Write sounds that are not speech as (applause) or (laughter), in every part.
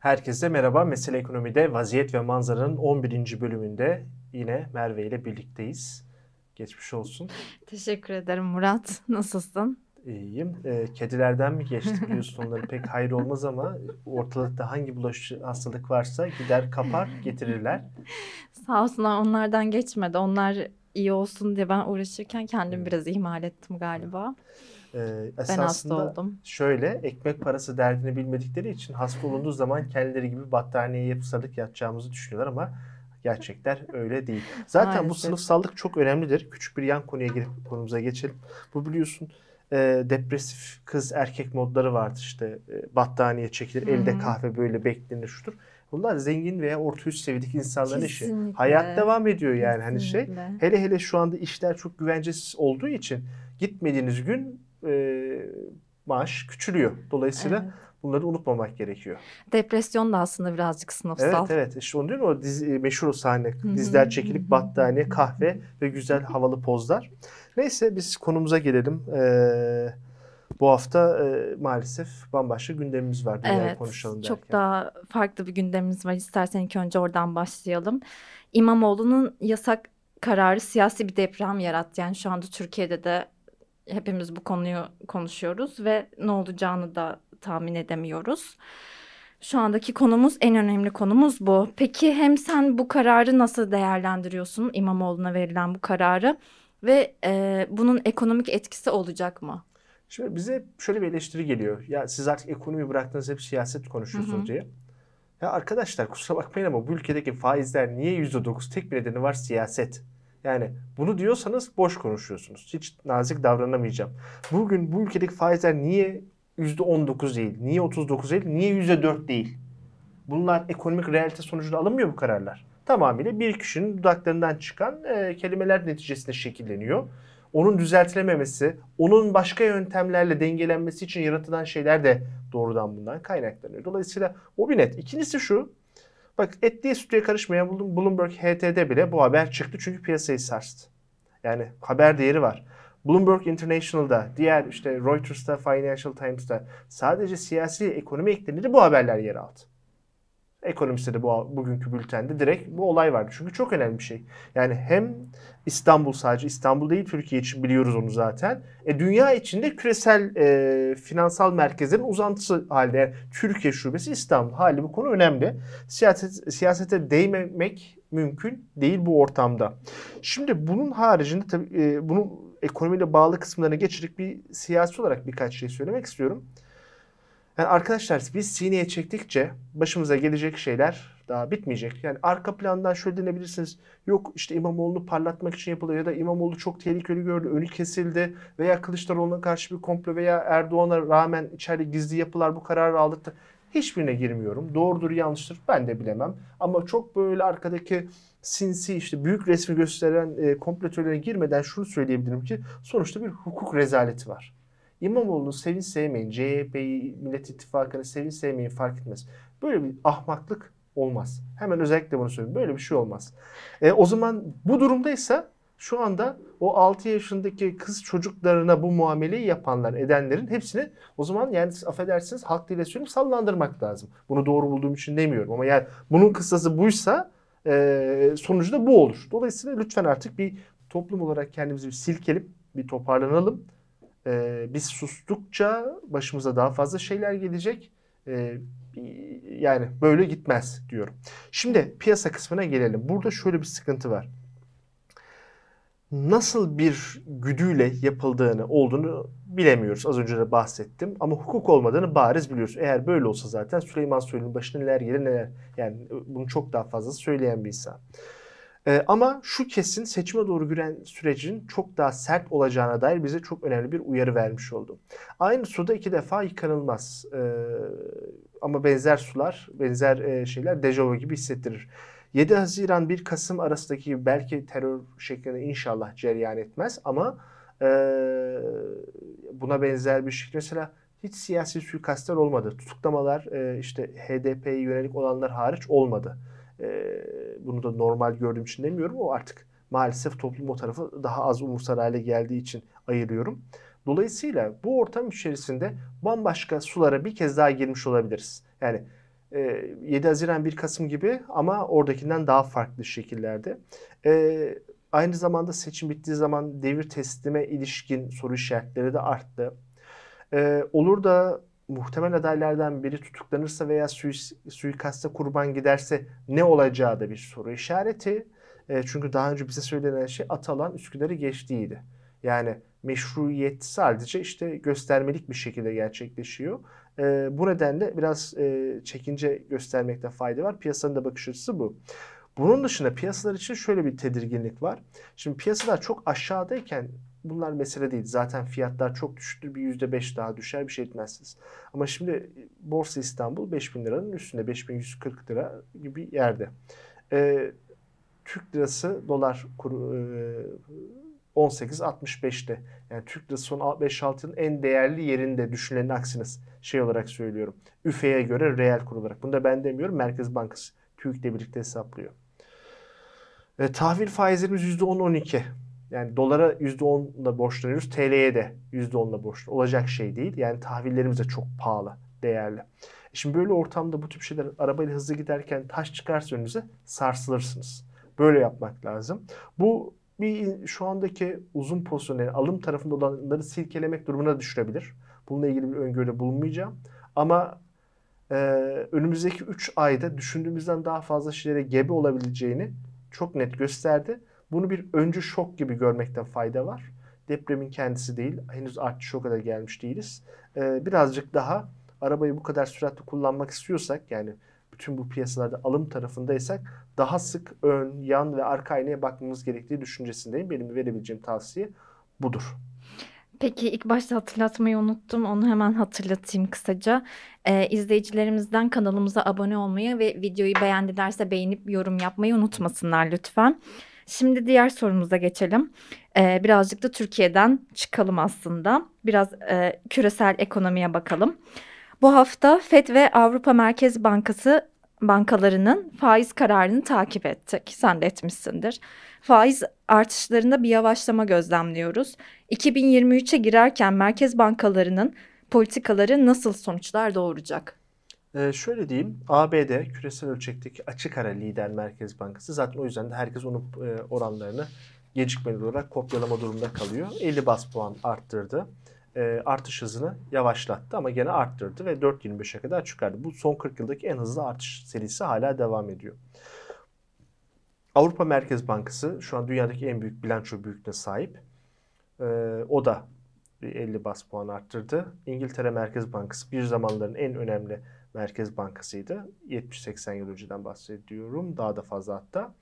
Herkese merhaba. Mesele Ekonomi'de Vaziyet ve Manzara'nın 11. bölümünde yine Merve ile birlikteyiz. Geçmiş olsun. Teşekkür ederim Murat. Nasılsın? İyiyim. E, kedilerden mi geçti biliyorsun onların pek hayır olmaz ama ortalıkta hangi bulaşıcı hastalık varsa gider kapar getirirler. (laughs) Sağ olsunlar onlardan geçmedi. Onlar iyi olsun diye ben uğraşırken kendimi biraz ihmal ettim galiba. Ee, ben hasta oldum. Şöyle ekmek parası derdini bilmedikleri için hasta olunduğu zaman kendileri gibi battaniyeye sarılıp yatacağımızı düşünüyorlar ama gerçekler öyle değil. Zaten Maalesef. bu sınıfsallık çok önemlidir. Küçük bir yan konuya girip konumuza geçelim. Bu biliyorsun e, depresif kız erkek modları vardır işte e, battaniye çekilir, Hı-hı. elde kahve böyle beklenir şudur. Bunlar zengin veya orta üst seviyedeki insanların Kesinlikle. işi. Hayat devam ediyor yani Kesinlikle. hani şey. Hele hele şu anda işler çok güvencesiz olduğu için gitmediğiniz gün e, maaş küçülüyor. Dolayısıyla evet. bunları unutmamak gerekiyor. Depresyon da aslında birazcık sınıfsal. Evet evet işte onu diyor o dizi, e, meşhur o sahne. Dizler çekilip battaniye, kahve ve güzel havalı pozlar. Neyse biz konumuza gelelim. Ee, bu hafta e, maalesef bambaşka gündemimiz var. Evet, konuşalım derken. Çok daha farklı bir gündemimiz var. İstersen ilk önce oradan başlayalım. İmamoğlu'nun yasak kararı siyasi bir deprem yarattı. Yani şu anda Türkiye'de de hepimiz bu konuyu konuşuyoruz ve ne olacağını da tahmin edemiyoruz. Şu andaki konumuz en önemli konumuz bu. Peki hem sen bu kararı nasıl değerlendiriyorsun İmamoğlu'na verilen bu kararı ve e, bunun ekonomik etkisi olacak mı? Şimdi bize şöyle bir eleştiri geliyor. Ya siz artık ekonomi bıraktınız hep siyaset konuşuyorsunuz diye. Ya arkadaşlar kusura bakmayın ama bu ülkedeki faizler niye yüzde dokuz? Tek bir nedeni var siyaset. Yani bunu diyorsanız boş konuşuyorsunuz. Hiç nazik davranamayacağım. Bugün bu ülkedeki faizler niye %19 değil? Niye 39 değil? Niye %4 değil? Bunlar ekonomik realite sonucunda alınmıyor bu kararlar. Tamamıyla bir kişinin dudaklarından çıkan e, kelimeler neticesinde şekilleniyor. Onun düzeltilememesi, onun başka yöntemlerle dengelenmesi için yaratılan şeyler de doğrudan bundan kaynaklanıyor. Dolayısıyla o bir net. İkincisi şu, Bak etliye sütüye karışmayan Bloomberg HT'de bile bu haber çıktı çünkü piyasayı sarstı. Yani haber değeri var. Bloomberg International'da, diğer işte Reuters'ta, Financial Times'ta sadece siyasi ekonomi ekleniri bu haberler yer aldı. Ekonomiste de bu bugünkü bültende direkt bu olay vardı. Çünkü çok önemli bir şey. Yani hem İstanbul sadece İstanbul değil Türkiye için biliyoruz onu zaten. E, dünya içinde küresel e, finansal merkezlerin uzantısı halde. Yani Türkiye şubesi İstanbul. Hali bu konu önemli. Siyaset, siyasete değmemek mümkün değil bu ortamda. Şimdi bunun haricinde tabii e, bunun ekonomiyle bağlı kısımlarına geçirip bir siyasi olarak birkaç şey söylemek istiyorum. Yani arkadaşlar biz sineye çektikçe başımıza gelecek şeyler daha bitmeyecek. Yani arka plandan şöyle denebilirsiniz. Yok işte İmamoğlu'nu parlatmak için yapılıyor ya da İmamoğlu çok tehlikeli gördü, önü kesildi veya Kılıçdaroğlu'na karşı bir komplo veya Erdoğan'a rağmen içeride gizli yapılar bu kararı aldırdı. Hiçbirine girmiyorum. Doğrudur yanlıştır ben de bilemem. Ama çok böyle arkadaki sinsi işte büyük resmi gösteren e, kompletörlere girmeden şunu söyleyebilirim ki sonuçta bir hukuk rezaleti var. İmamoğlu'nu sevin sevmeyin, CHP'yi, Millet İttifakı'nı sevin sevmeyin fark etmez. Böyle bir ahmaklık olmaz. Hemen özellikle bunu söyleyeyim. Böyle bir şey olmaz. E, o zaman bu durumdaysa şu anda o 6 yaşındaki kız çocuklarına bu muameleyi yapanlar, edenlerin hepsini o zaman yani affedersiniz halk dile söyleyeyim sallandırmak lazım. Bunu doğru bulduğum için demiyorum ama yani bunun kıssası buysa e, sonucu da bu olur. Dolayısıyla lütfen artık bir toplum olarak kendimizi bir silkelim, bir toparlanalım e, biz sustukça başımıza daha fazla şeyler gelecek. E, yani böyle gitmez diyorum. Şimdi piyasa kısmına gelelim. Burada şöyle bir sıkıntı var. Nasıl bir güdüyle yapıldığını olduğunu bilemiyoruz. Az önce de bahsettim. Ama hukuk olmadığını bariz biliyoruz. Eğer böyle olsa zaten Süleyman Soylu'nun başına neler gelir neler. Yani bunu çok daha fazla söyleyen bir insan. Ee, ama şu kesin seçime doğru giren sürecin çok daha sert olacağına dair bize çok önemli bir uyarı vermiş oldu. Aynı suda iki defa yıkanılmaz. Ee, ama benzer sular, benzer e, şeyler dejavu gibi hissettirir. 7 Haziran 1 Kasım arasındaki belki terör şeklinde inşallah cereyan etmez ama e, buna benzer bir şekilde mesela hiç siyasi suikastlar olmadı. Tutuklamalar e, işte HDP'ye yönelik olanlar hariç olmadı. E, bunu da normal gördüğüm için demiyorum. O artık maalesef toplum o tarafı daha az umursar hale geldiği için ayırıyorum. Dolayısıyla bu ortam içerisinde bambaşka sulara bir kez daha girmiş olabiliriz. Yani 7 Haziran 1 Kasım gibi ama oradakinden daha farklı şekillerde. E, aynı zamanda seçim bittiği zaman devir teslime ilişkin soru işaretleri de arttı. E, olur da muhtemel adaylardan biri tutuklanırsa veya suikasta kurban giderse ne olacağı da bir soru işareti. E, çünkü daha önce bize söylenen şey Atalan Üsküdar'ı geçtiğiydi. Yani meşruiyet sadece işte göstermelik bir şekilde gerçekleşiyor. E, bu nedenle biraz e, çekince göstermekte fayda var. Piyasanın da bakış açısı bu. Bunun dışında piyasalar için şöyle bir tedirginlik var. Şimdi piyasalar çok aşağıdayken bunlar mesele değil. Zaten fiyatlar çok düştü. Bir yüzde beş daha düşer bir şey etmezsiniz. Ama şimdi Borsa İstanbul 5000 liranın üstünde 5140 lira gibi yerde. Ee, Türk lirası dolar kuru e, 18.65'te. Yani Türk lirası son 5-6 yılın en değerli yerinde düşünenin aksiniz. Şey olarak söylüyorum. Üfe'ye göre reel kur olarak. Bunu da ben demiyorum. Merkez Bankası TÜİK'le birlikte hesaplıyor. E, tahvil faizlerimiz %10-12. Yani dolara %10'la borçlanıyoruz. TL'ye de %10'la borçlanıyoruz. Olacak şey değil. Yani tahvillerimiz de çok pahalı, değerli. E, şimdi böyle ortamda bu tip şeyler arabayla hızlı giderken taş çıkarsa önünüze sarsılırsınız. Böyle yapmak lazım. Bu bir şu andaki uzun pozisyon yani alım tarafında olanları silkelemek durumuna düşürebilir. Bununla ilgili bir öngörüde bulunmayacağım. Ama e, önümüzdeki 3 ayda düşündüğümüzden daha fazla şeylere gebe olabileceğini çok net gösterdi. Bunu bir öncü şok gibi görmekte fayda var. Depremin kendisi değil. Henüz artçı şoka da gelmiş değiliz. Ee, birazcık daha arabayı bu kadar süratli kullanmak istiyorsak yani bütün bu piyasalarda alım tarafındaysak daha sık ön, yan ve arka aynaya bakmamız gerektiği düşüncesindeyim. Benim verebileceğim tavsiye budur. Peki ilk başta hatırlatmayı unuttum. Onu hemen hatırlatayım kısaca. Ee, izleyicilerimizden kanalımıza abone olmayı ve videoyu beğendilerse beğenip yorum yapmayı unutmasınlar lütfen. Şimdi diğer sorumuza geçelim. Ee, birazcık da Türkiye'den çıkalım aslında. Biraz e, küresel ekonomiye bakalım. Bu hafta FED ve Avrupa Merkez Bankası bankalarının faiz kararını takip ettik. Sen de etmişsindir. Faiz artışlarında bir yavaşlama gözlemliyoruz. 2023'e girerken merkez bankalarının politikaları nasıl sonuçlar doğuracak? Ee, şöyle diyeyim, ABD küresel ölçekteki açık ara lider merkez bankası. Zaten o yüzden de herkes onun e, oranlarını gecikmeli olarak kopyalama durumunda kalıyor. 50 bas puan arttırdı. E, artış hızını yavaşlattı ama gene arttırdı ve 4.25'e kadar çıkardı. Bu son 40 yıldaki en hızlı artış serisi hala devam ediyor. Avrupa Merkez Bankası şu an dünyadaki en büyük bilanço büyüklüğüne sahip. E, o da 50 bas puan arttırdı. İngiltere Merkez Bankası bir zamanların en önemli Merkez Bankası'ydı. 70-80 yıl önceden bahsediyorum. Daha da fazla hatta.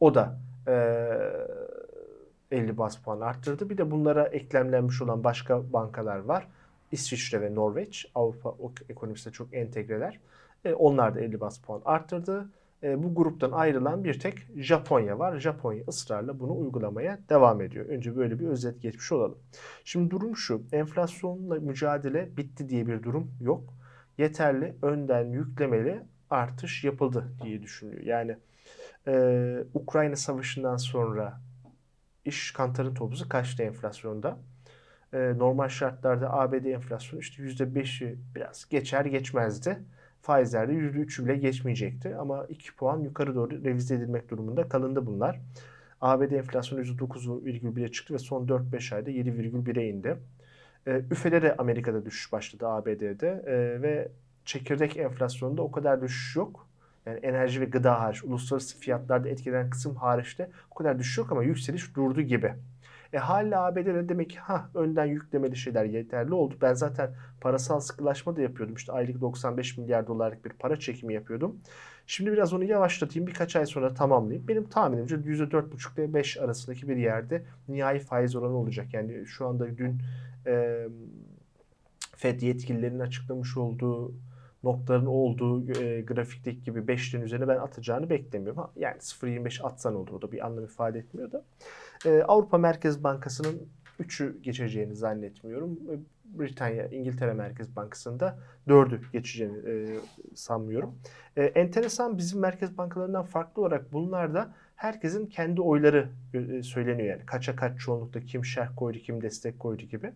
O da e, 50 bas puan arttırdı. Bir de bunlara eklemlenmiş olan başka bankalar var. İsviçre ve Norveç Avrupa ekonomisine çok entegreler. E, onlar da 50 bas puan arttırdı. E, bu gruptan ayrılan bir tek Japonya var. Japonya ısrarla bunu uygulamaya devam ediyor. Önce böyle bir özet geçmiş olalım. Şimdi durum şu. Enflasyonla mücadele bitti diye bir durum yok yeterli önden yüklemeli artış yapıldı diye düşünülüyor. Yani e, Ukrayna Savaşı'ndan sonra iş kantarın topuzu kaçtı enflasyonda? E, normal şartlarda ABD enflasyonu işte %5'i biraz geçer geçmezdi. Faizlerde %3'ü bile geçmeyecekti. Ama 2 puan yukarı doğru revize edilmek durumunda kalındı bunlar. ABD enflasyonu %9,1'e çıktı ve son 4-5 ayda 7,1'e indi. E, üfelere Amerika'da düşüş başladı ABD'de e, ve çekirdek enflasyonda o kadar düşüş yok. Yani enerji ve gıda hariç, uluslararası fiyatlarda etkilenen kısım hariçte o kadar düşüş yok ama yükseliş durdu gibi. E hala ABD'de demek ki ha önden yüklemeli şeyler yeterli oldu. Ben zaten parasal sıkılaşma da yapıyordum. İşte aylık 95 milyar dolarlık bir para çekimi yapıyordum. Şimdi biraz onu yavaşlatayım. Birkaç ay sonra tamamlayayım. Benim tahminimce %4,5 ile 5 arasındaki bir yerde nihai faiz oranı olacak. Yani şu anda dün e, FED yetkililerinin açıklamış olduğu noktaların olduğu e, grafikteki gibi 5'lerin üzerine ben atacağını beklemiyorum. Yani 0.25 atsan olur o da bir anlam ifade etmiyor da. E, Avrupa Merkez Bankası'nın 3'ü geçeceğini zannetmiyorum. Britanya, İngiltere Merkez Bankası'nda 4'ü geçeceğini e, sanmıyorum. E, enteresan bizim merkez bankalarından farklı olarak bunlar da herkesin kendi oyları e, söyleniyor yani. Kaça kaç çoğunlukta kim şerh koydu, kim destek koydu gibi.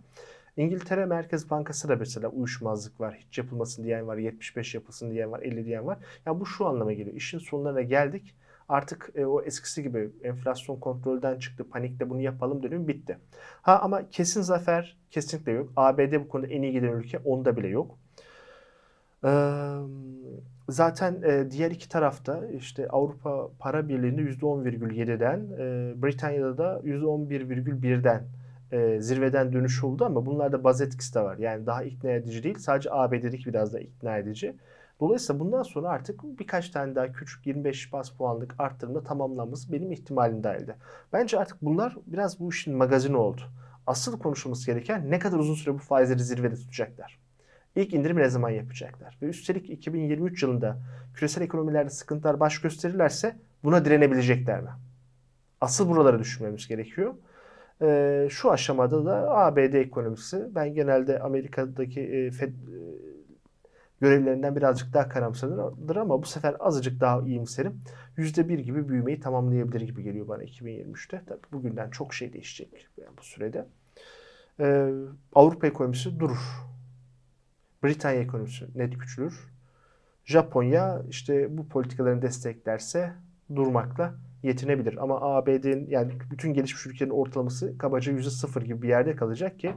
İngiltere Merkez Bankası da mesela uyuşmazlık var. Hiç yapılmasın diyen var, 75 yapılsın diyen var, 50 diyen var. Yani bu şu anlama geliyor. İşin sonlarına geldik. Artık e, o eskisi gibi enflasyon kontrolden çıktı. Panikle bunu yapalım dönüm bitti. Ha ama kesin zafer kesinlikle yok. ABD bu konuda en iyi giden ülke onda bile yok. Zaten diğer iki tarafta işte Avrupa Para Birliği'nde %10,7'den Britanya'da da %11,1'den zirveden dönüş oldu ama bunlarda baz etkisi de var. Yani daha ikna edici değil. Sadece ABD'deki biraz da ikna edici. Dolayısıyla bundan sonra artık birkaç tane daha küçük 25 bas puanlık arttırımda tamamlanması benim ihtimalim dahilde. Bence artık bunlar biraz bu işin magazini oldu. Asıl konuşulması gereken ne kadar uzun süre bu faizleri zirvede tutacaklar. İlk indirimi ne zaman yapacaklar? Ve üstelik 2023 yılında küresel ekonomilerde sıkıntılar baş gösterirlerse buna direnebilecekler mi? Asıl buraları düşünmemiz gerekiyor. Ee, şu aşamada da ABD ekonomisi, ben genelde Amerika'daki e, Fed e, görevlerinden birazcık daha karamsardır ama bu sefer azıcık daha iyimserim. %1 gibi büyümeyi tamamlayabilir gibi geliyor bana 2023'te. Tabii bugünden çok şey değişecek yani bu sürede. Ee, Avrupa ekonomisi durur. Britanya ekonomisi net küçülür. Japonya işte bu politikalarını desteklerse durmakla yetinebilir. Ama ABD'nin yani bütün gelişmiş ülkelerin ortalaması kabaca %0 gibi bir yerde kalacak ki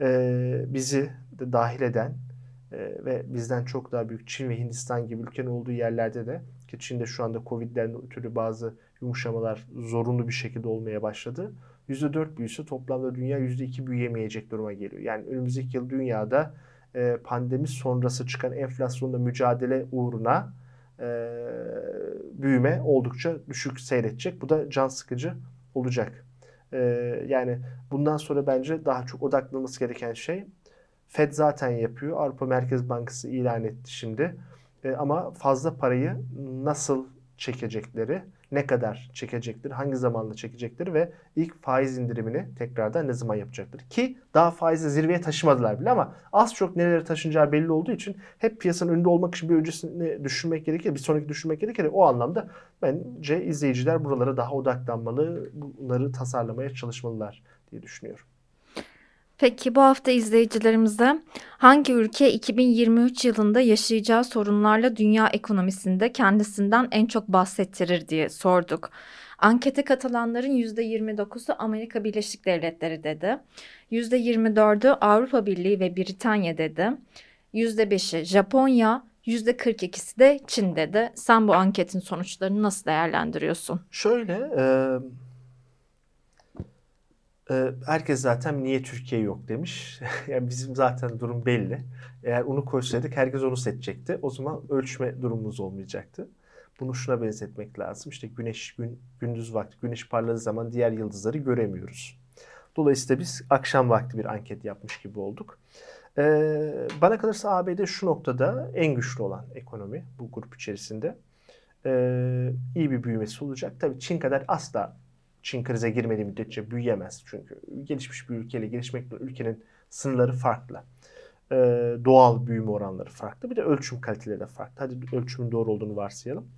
e, bizi de dahil eden e, ve bizden çok daha büyük Çin ve Hindistan gibi ülkenin olduğu yerlerde de ki Çin'de şu anda Covid'den ötürü bazı yumuşamalar zorunlu bir şekilde olmaya başladı. %4 büyüse toplamda dünya %2 büyüyemeyecek duruma geliyor. Yani önümüzdeki yıl dünyada e, pandemi sonrası çıkan enflasyonla mücadele uğruna e, büyüme oldukça düşük seyredecek. Bu da can sıkıcı olacak. E, yani bundan sonra bence daha çok odaklanması gereken şey Fed zaten yapıyor. Avrupa Merkez Bankası ilan etti şimdi. ama fazla parayı nasıl çekecekleri ne kadar çekecektir, hangi zamanda çekecektir ve ilk faiz indirimini tekrardan ne zaman yapacaktır. Ki daha faizi zirveye taşımadılar bile ama az çok nerelere taşınacağı belli olduğu için hep piyasanın önünde olmak için bir öncesini düşünmek gerekir, bir sonraki düşünmek gerekir. O anlamda bence izleyiciler buralara daha odaklanmalı, bunları tasarlamaya çalışmalılar diye düşünüyorum. Peki bu hafta izleyicilerimize hangi ülke 2023 yılında yaşayacağı sorunlarla dünya ekonomisinde kendisinden en çok bahsettirir diye sorduk. Ankete katılanların %29'u Amerika Birleşik Devletleri dedi. %24'ü Avrupa Birliği ve Britanya dedi. %5'i Japonya, %42'si de Çin dedi. Sen bu anketin sonuçlarını nasıl değerlendiriyorsun? Şöyle, e, herkes zaten niye Türkiye yok demiş. (laughs) yani bizim zaten durum belli. Eğer onu koysaydık herkes onu seçecekti. O zaman ölçme durumumuz olmayacaktı. Bunu şuna benzetmek lazım. İşte güneş gün, gündüz vakti güneş parladığı zaman diğer yıldızları göremiyoruz. Dolayısıyla biz akşam vakti bir anket yapmış gibi olduk. Ee, bana kalırsa ABD şu noktada en güçlü olan ekonomi bu grup içerisinde. Ee, iyi bir büyümesi olacak. Tabii Çin kadar asla Çin krize girmediği müddetçe büyüyemez. Çünkü gelişmiş bir ülkeyle gelişmekte ülkenin sınırları farklı. Ee, doğal büyüme oranları farklı. Bir de ölçüm kaliteleri de farklı. Hadi ölçümün doğru olduğunu varsayalım.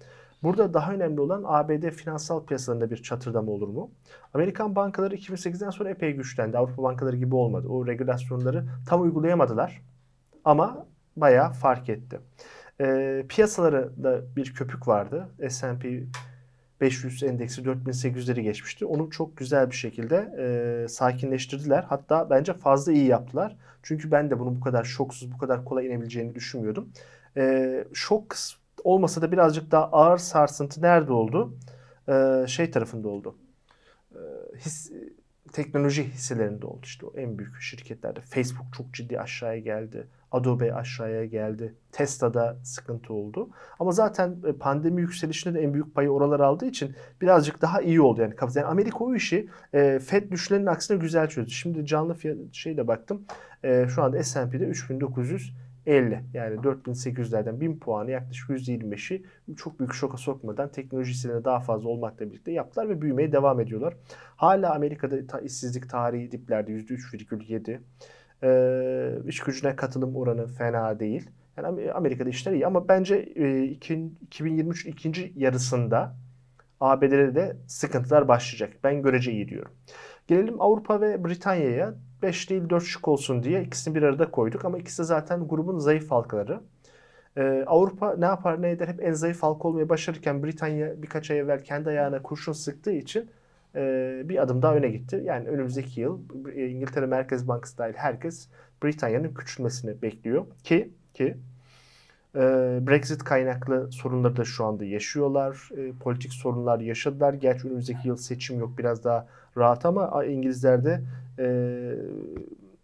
Burada daha önemli olan ABD finansal piyasalarında bir çatırdama olur mu? Amerikan bankaları 2008'den sonra epey güçlendi. Avrupa bankaları gibi olmadı. O regülasyonları tam uygulayamadılar. Ama bayağı fark etti. Ee, piyasaları da bir köpük vardı. S&P 500 endeksi 4800'leri geçmişti. Onu çok güzel bir şekilde e, sakinleştirdiler. Hatta bence fazla iyi yaptılar. Çünkü ben de bunu bu kadar şoksuz, bu kadar kolay inebileceğini düşünmüyordum. E, şok olmasa da birazcık daha ağır sarsıntı nerede oldu? E, şey tarafında oldu. E, his, teknoloji hisselerinde oldu işte o en büyük şirketlerde. Facebook çok ciddi aşağıya geldi. Adobe aşağıya geldi. Tesla'da sıkıntı oldu. Ama zaten e, pandemi yükselişinde de en büyük payı oralar aldığı için birazcık daha iyi oldu yani. Yani Amerika o işi e, Fed düşlerinin aksine güzel çözdü. Şimdi canlı fiyat şeyle baktım. E, şu anda S&P'de 3900 50 yani 4800'lerden 1000 puanı yaklaşık %25'i çok büyük şoka sokmadan teknolojisiyle daha fazla olmakla birlikte yaptılar ve büyümeye devam ediyorlar. Hala Amerika'da işsizlik tarihi diplerde %3,7. Ee, iş gücüne katılım oranı fena değil. Yani Amerika'da işler iyi ama bence e, 2023 ikinci yarısında ABD'de de sıkıntılar başlayacak. Ben görece iyi diyorum. Gelelim Avrupa ve Britanya'ya. 5 değil 4 şık olsun diye ikisini bir arada koyduk ama ikisi de zaten grubun zayıf halkaları. Ee, Avrupa ne yapar ne eder hep en zayıf halka olmayı başarırken Britanya birkaç ay evvel kendi ayağına kurşun sıktığı için e, bir adım daha öne gitti. Yani önümüzdeki yıl e, İngiltere Merkez Bankası dahil herkes Britanya'nın küçülmesini bekliyor ki ki e, Brexit kaynaklı sorunları da şu anda yaşıyorlar. E, politik sorunlar yaşadılar. Gerçi önümüzdeki yıl seçim yok biraz daha rahat ama İngilizlerde e,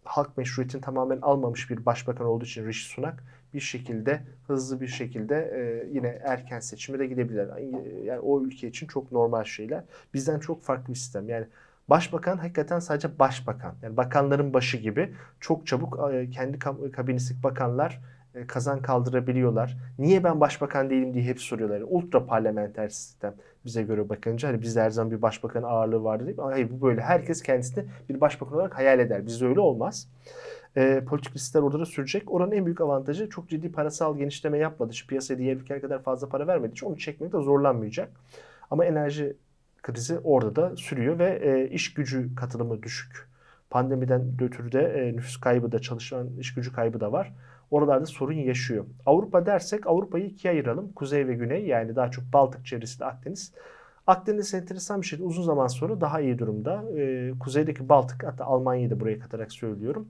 halk meşruiyetini tamamen almamış bir başbakan olduğu için Rishi Sunak bir şekilde hızlı bir şekilde e, yine erken seçime de gidebilirler. Yani o ülke için çok normal şeyler. Bizden çok farklı bir sistem. Yani başbakan hakikaten sadece başbakan. Yani bakanların başı gibi çok çabuk e, kendi kabinesik bakanlar kazan kaldırabiliyorlar. Niye ben başbakan değilim diye hep soruyorlar. Ultra parlamenter sistem bize göre bakınca hani bizde her zaman bir başbakan ağırlığı vardı değil mi? Hayır bu böyle. Herkes kendisini bir başbakan olarak hayal eder. Bizde öyle olmaz. E, politik riskler orada da sürecek. Oranın en büyük avantajı çok ciddi parasal genişleme yapmadı. Şu piyasaya diğer ülkeler kadar fazla para vermediği için onu çekmekte zorlanmayacak. Ama enerji krizi orada da sürüyor ve e, iş gücü katılımı düşük. Pandemiden ötürü de e, nüfus kaybı da çalışan iş gücü kaybı da var oralarda sorun yaşıyor. Avrupa dersek Avrupa'yı ikiye ayıralım. Kuzey ve güney yani daha çok Baltık çevresinde Akdeniz. Akdeniz enteresan bir şey. Uzun zaman sonra daha iyi durumda. Ee, kuzeydeki Baltık hatta Almanya'yı da buraya katarak söylüyorum.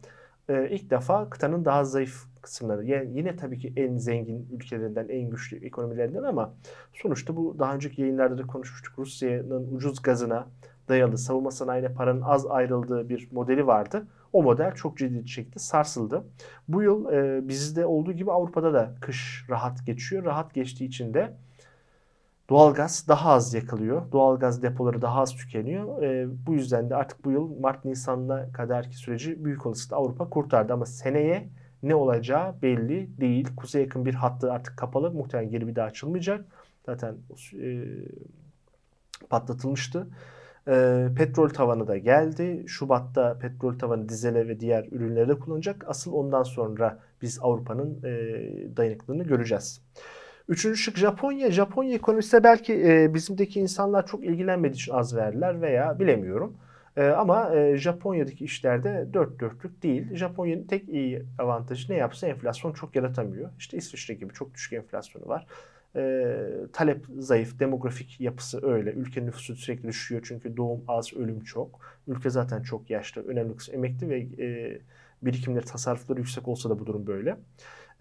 Ee, ilk defa kıtanın daha zayıf kısımları. Yani yine tabii ki en zengin ülkelerinden, en güçlü ekonomilerinden ama sonuçta bu daha önceki yayınlarda da konuşmuştuk. Rusya'nın ucuz gazına dayalı savunma sanayine paranın az ayrıldığı bir modeli vardı. O model çok ciddi bir şekilde sarsıldı. Bu yıl e, bizde olduğu gibi Avrupa'da da kış rahat geçiyor. Rahat geçtiği için de doğalgaz daha az yakılıyor. Doğalgaz depoları daha az tükeniyor. E, bu yüzden de artık bu yıl Mart-Nisan'la kadarki süreci büyük olasılıkla Avrupa kurtardı. Ama seneye ne olacağı belli değil. Kuzey yakın bir hattı artık kapalı. Muhtemelen geri bir daha açılmayacak. Zaten e, patlatılmıştı. E, petrol tavanı da geldi. Şubat'ta petrol tavanı dizele ve diğer ürünleri de kullanacak. Asıl ondan sonra biz Avrupa'nın e, dayanıklılığını göreceğiz. Üçüncü şık Japonya. Japonya ekonomisi belki e, bizimdeki insanlar çok ilgilenmediği için az verdiler veya bilemiyorum. E, ama e, Japonya'daki işlerde dört dörtlük değil. Japonya'nın tek iyi avantajı ne yapsa enflasyon çok yaratamıyor. İşte İsviçre gibi çok düşük enflasyonu var. E, talep zayıf, demografik yapısı öyle. Ülke nüfusu sürekli düşüyor çünkü doğum az, ölüm çok. Ülke zaten çok yaşlı, önemli kısmı emekli ve e, birikimleri, tasarrufları yüksek olsa da bu durum böyle.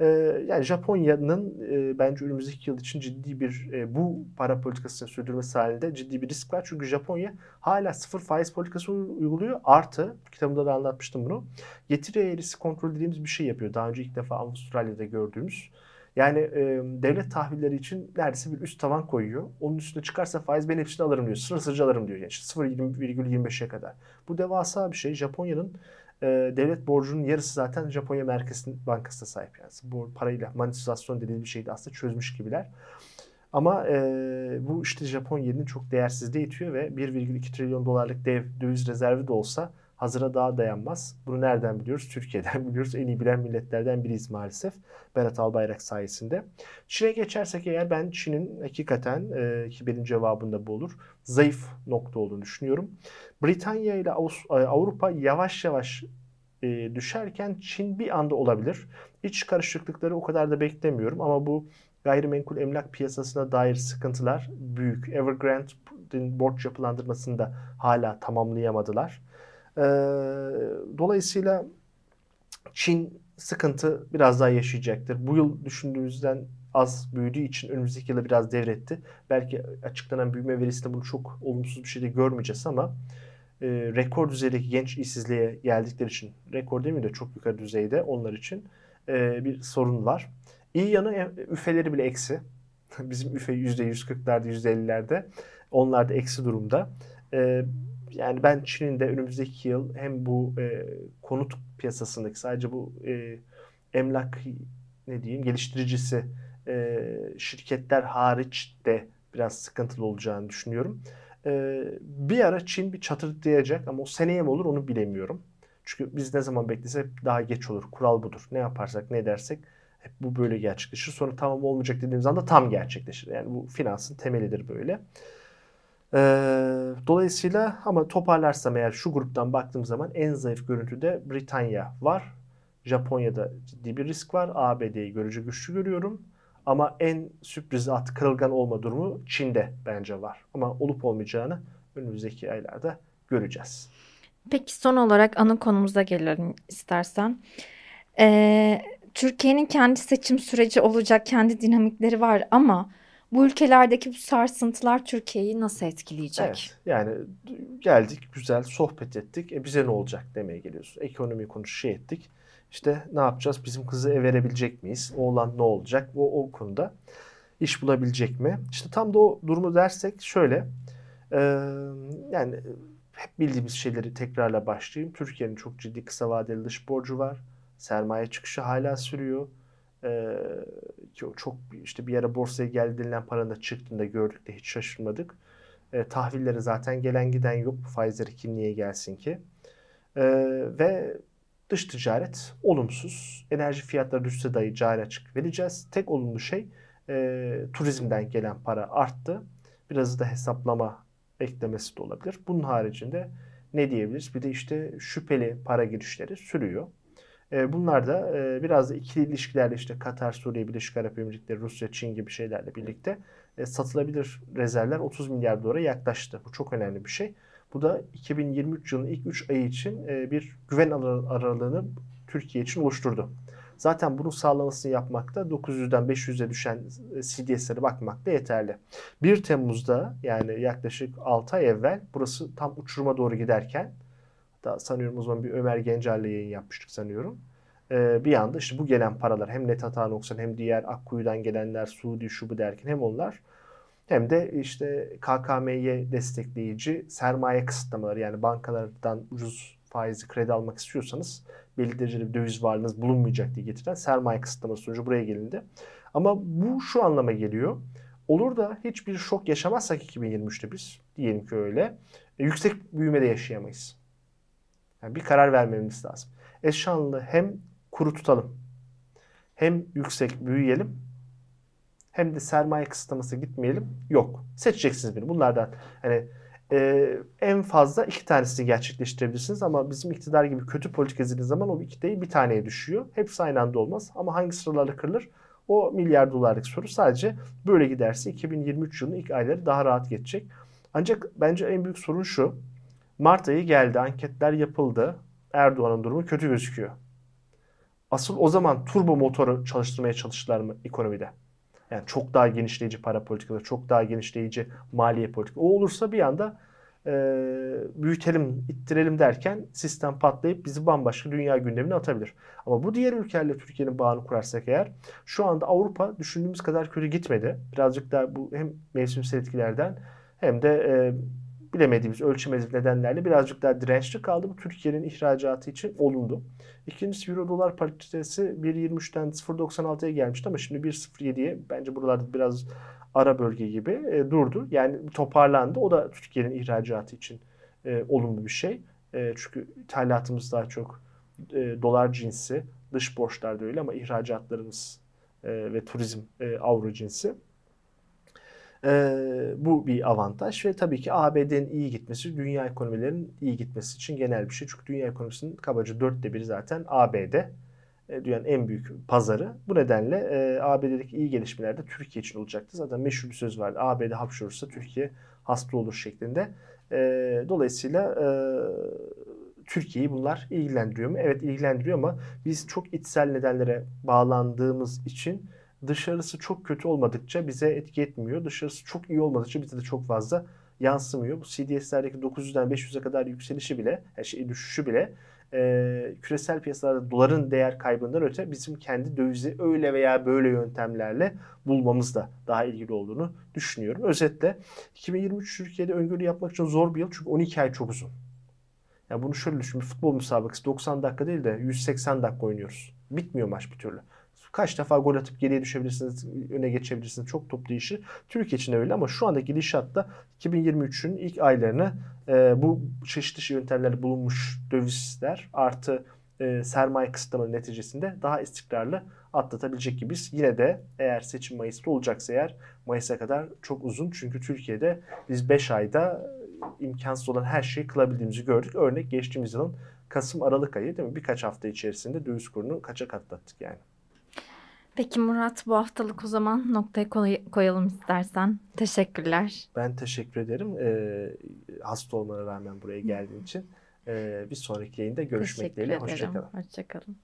E, yani Japonya'nın e, bence önümüzdeki yıl için ciddi bir e, bu para politikasını sürdürmesi halinde ciddi bir risk var. Çünkü Japonya hala sıfır faiz politikası uyguluyor. Artı, kitabımda da anlatmıştım bunu. Getiri eğrisi kontrol dediğimiz bir şey yapıyor. Daha önce ilk defa Avustralya'da gördüğümüz. Yani e, devlet tahvilleri için neredeyse bir üst tavan koyuyor. Onun üstüne çıkarsa faiz ben hepsini alırım diyor. Sınırsızca alırım diyor. Yani 0,25'e kadar. Bu devasa bir şey. Japonya'nın e, devlet borcunun yarısı zaten Japonya Merkez Bankası'na sahip. Yani bu parayla manipülasyon dediğimiz bir şeydi aslında çözmüş gibiler. Ama e, bu işte Japon yeninin çok değersizliği itiyor ve 1,2 trilyon dolarlık dev döviz rezervi de olsa hazıra daha dayanmaz. Bunu nereden biliyoruz? Türkiye'den (laughs) biliyoruz. En iyi bilen milletlerden biriyiz maalesef. Berat Albayrak sayesinde. Çin'e geçersek eğer ben Çin'in hakikaten e, ki benim cevabında bu olur. Zayıf nokta olduğunu düşünüyorum. Britanya ile e, Avrupa yavaş yavaş e, düşerken Çin bir anda olabilir. İç karışıklıkları o kadar da beklemiyorum ama bu gayrimenkul emlak piyasasına dair sıkıntılar büyük. Evergrande'in borç yapılandırmasını da hala tamamlayamadılar. Ee, dolayısıyla Çin sıkıntı biraz daha yaşayacaktır. Bu yıl düşündüğümüzden az büyüdüğü için önümüzdeki yıla biraz devretti. Belki açıklanan büyüme verisinde bunu çok olumsuz bir şey de görmeyeceğiz ama e, rekor düzeydeki genç işsizliğe geldikleri için, rekor değil mi de çok yukarı düzeyde onlar için e, bir sorun var. İyi yanı e, üfeleri bile eksi. (laughs) Bizim üfe %140'larda, %50'lerde. Onlar da eksi durumda. E, yani ben Çin'in de önümüzdeki yıl hem bu e, konut piyasasındaki sadece bu e, emlak ne diyeyim geliştiricisi e, şirketler hariç de biraz sıkıntılı olacağını düşünüyorum. E, bir ara Çin bir çatırtlayacak ama o seneye mi olur onu bilemiyorum. Çünkü biz ne zaman beklesek daha geç olur. Kural budur. Ne yaparsak ne dersek hep bu böyle gerçekleşir. Sonra tamam olmayacak dediğimiz anda tam gerçekleşir. Yani bu finansın temelidir böyle. Ee, dolayısıyla ama toparlarsam eğer şu gruptan baktığım zaman en zayıf görüntüde Britanya var. Japonya'da ciddi bir risk var. ABD'yi görece güçlü görüyorum. Ama en sürpriz at kırılgan olma durumu Çin'de bence var. Ama olup olmayacağını önümüzdeki aylarda göreceğiz. Peki son olarak ana konumuza gelelim istersen. Ee, Türkiye'nin kendi seçim süreci olacak, kendi dinamikleri var ama bu ülkelerdeki bu sarsıntılar Türkiye'yi nasıl etkileyecek? Evet, yani geldik, güzel sohbet ettik. E bize ne olacak demeye geliyorsun. Ekonomi konusu şey ettik. İşte ne yapacağız? Bizim kızı ev verebilecek miyiz? Oğlan ne olacak? O, o konuda iş bulabilecek mi? İşte tam da o durumu dersek şöyle. E, yani hep bildiğimiz şeyleri tekrarla başlayayım. Türkiye'nin çok ciddi kısa vadeli dış borcu var. Sermaye çıkışı hala sürüyor. Ee, çok işte bir yere borsaya geldi denilen paranın da çıktığında gördük de hiç şaşırmadık. Ee, tahvilleri zaten gelen giden yok. Bu faizleri kim niye gelsin ki? Ee, ve dış ticaret olumsuz. Enerji fiyatları düşse dahi cari açık vereceğiz. Tek olumlu şey e, turizmden gelen para arttı. Biraz da hesaplama eklemesi de olabilir. Bunun haricinde ne diyebiliriz? Bir de işte şüpheli para girişleri sürüyor. E, bunlar da e, biraz da ikili ilişkilerle işte Katar, Suriye, Birleşik Arap Emirlikleri, Rusya, Çin gibi şeylerle birlikte e, satılabilir rezervler 30 milyar dolara yaklaştı. Bu çok önemli bir şey. Bu da 2023 yılının ilk 3 ayı için bir güven aralığını Türkiye için oluşturdu. Zaten bunun sağlamasını yapmakta 900'den 500'e düşen CDS'lere bakmak da yeterli. 1 Temmuz'da yani yaklaşık 6 ay evvel burası tam uçuruma doğru giderken da sanıyorum o zaman bir Ömer Gencer'le yayın yapmıştık sanıyorum. Ee, bir anda işte bu gelen paralar hem net noksan hem diğer Akkuyu'dan gelenler Suudi şu bu derken hem onlar hem de işte KKM'ye destekleyici sermaye kısıtlamaları yani bankalardan ucuz faizi kredi almak istiyorsanız belli derecede bir döviz varlığınız bulunmayacak diye getiren sermaye kısıtlaması sonucu buraya gelindi. Ama bu şu anlama geliyor. Olur da hiçbir şok yaşamazsak 2023'te biz diyelim ki öyle e, yüksek büyümede yaşayamayız. Yani bir karar vermemiz lazım. Eşanlı hem kuru tutalım hem yüksek büyüyelim hem de sermaye kısıtlaması gitmeyelim. Yok. Seçeceksiniz biri. Bunlardan hani e, en fazla iki tanesini gerçekleştirebilirsiniz ama bizim iktidar gibi kötü politika izlediğiniz zaman o iki değil bir taneye düşüyor. Hepsi aynı anda olmaz ama hangi sıralarla kırılır? O milyar dolarlık soru sadece böyle giderse 2023 yılının ilk ayları daha rahat geçecek. Ancak bence en büyük sorun şu. Mart ayı geldi, anketler yapıldı. Erdoğan'ın durumu kötü gözüküyor. Asıl o zaman turbo motoru çalıştırmaya çalıştılar mı ekonomide? Yani çok daha genişleyici para politikaları, çok daha genişleyici maliye politikaları. O olursa bir anda e, büyütelim, ittirelim derken sistem patlayıp bizi bambaşka dünya gündemine atabilir. Ama bu diğer ülkelerle Türkiye'nin bağını kurarsak eğer şu anda Avrupa düşündüğümüz kadar kötü gitmedi. Birazcık daha bu hem mevsimsel etkilerden hem de e, bilemediğimiz ölçemediğimiz nedenlerle birazcık daha dirençli kaldı. Bu Türkiye'nin ihracatı için olumlu. İkincisi euro dolar paritesi 1.23'ten 0.96'ya gelmişti ama şimdi 1.07'ye bence buralarda biraz ara bölge gibi e, durdu. Yani toparlandı. O da Türkiye'nin ihracatı için e, olumlu bir şey. E, çünkü ithalatımız daha çok e, dolar cinsi, dış borçlar da öyle ama ihracatlarımız e, ve turizm e, avro cinsi. Ee, bu bir avantaj ve tabii ki ABD'nin iyi gitmesi dünya ekonomilerinin iyi gitmesi için genel bir şey. Çünkü dünya ekonomisinin kabaca dörtte biri zaten ABD. E, dünyanın en büyük pazarı. Bu nedenle e, ABD'deki iyi gelişmeler de Türkiye için olacaktı. Zaten meşhur bir söz vardı. ABD hapşurursa Türkiye hasta olur şeklinde. E, dolayısıyla e, Türkiye'yi bunlar ilgilendiriyor mu? Evet ilgilendiriyor ama biz çok içsel nedenlere bağlandığımız için dışarısı çok kötü olmadıkça bize etki etmiyor. Dışarısı çok iyi olmadıkça bize de çok fazla yansımıyor. Bu CDS'lerdeki 900'den 500'e kadar yükselişi bile, her şey düşüşü bile e, küresel piyasalarda doların değer kaybından öte bizim kendi dövizi öyle veya böyle yöntemlerle bulmamız da daha ilgili olduğunu düşünüyorum. Özetle 2023 Türkiye'de öngörü yapmak için zor bir yıl çünkü 12 ay çok uzun. Yani bunu şöyle düşün. Futbol müsabakası 90 dakika değil de 180 dakika oynuyoruz. Bitmiyor maç bir türlü. Kaç defa gol atıp geriye düşebilirsiniz, öne geçebilirsiniz. Çok top değişir. Türkiye için öyle ama şu andaki gidişatta 2023'ün ilk aylarını e, bu çeşitli yöntemlerle bulunmuş dövizler artı e, sermaye kısıtlama neticesinde daha istikrarlı atlatabilecek gibiyiz. Yine de eğer seçim Mayıs'ta olacaksa eğer Mayıs'a kadar çok uzun. Çünkü Türkiye'de biz 5 ayda imkansız olan her şeyi kılabildiğimizi gördük. Örnek geçtiğimiz yılın Kasım Aralık ayı değil mi? Birkaç hafta içerisinde döviz kurunu kaça katlattık yani. Peki Murat bu haftalık o zaman noktaya koy- koyalım istersen. Teşekkürler. Ben teşekkür ederim. Ee, hasta olmana rağmen buraya geldiğin için. Ee, bir sonraki yayında görüşmek dileğiyle. Hoşçakalın. Hoşçakalın.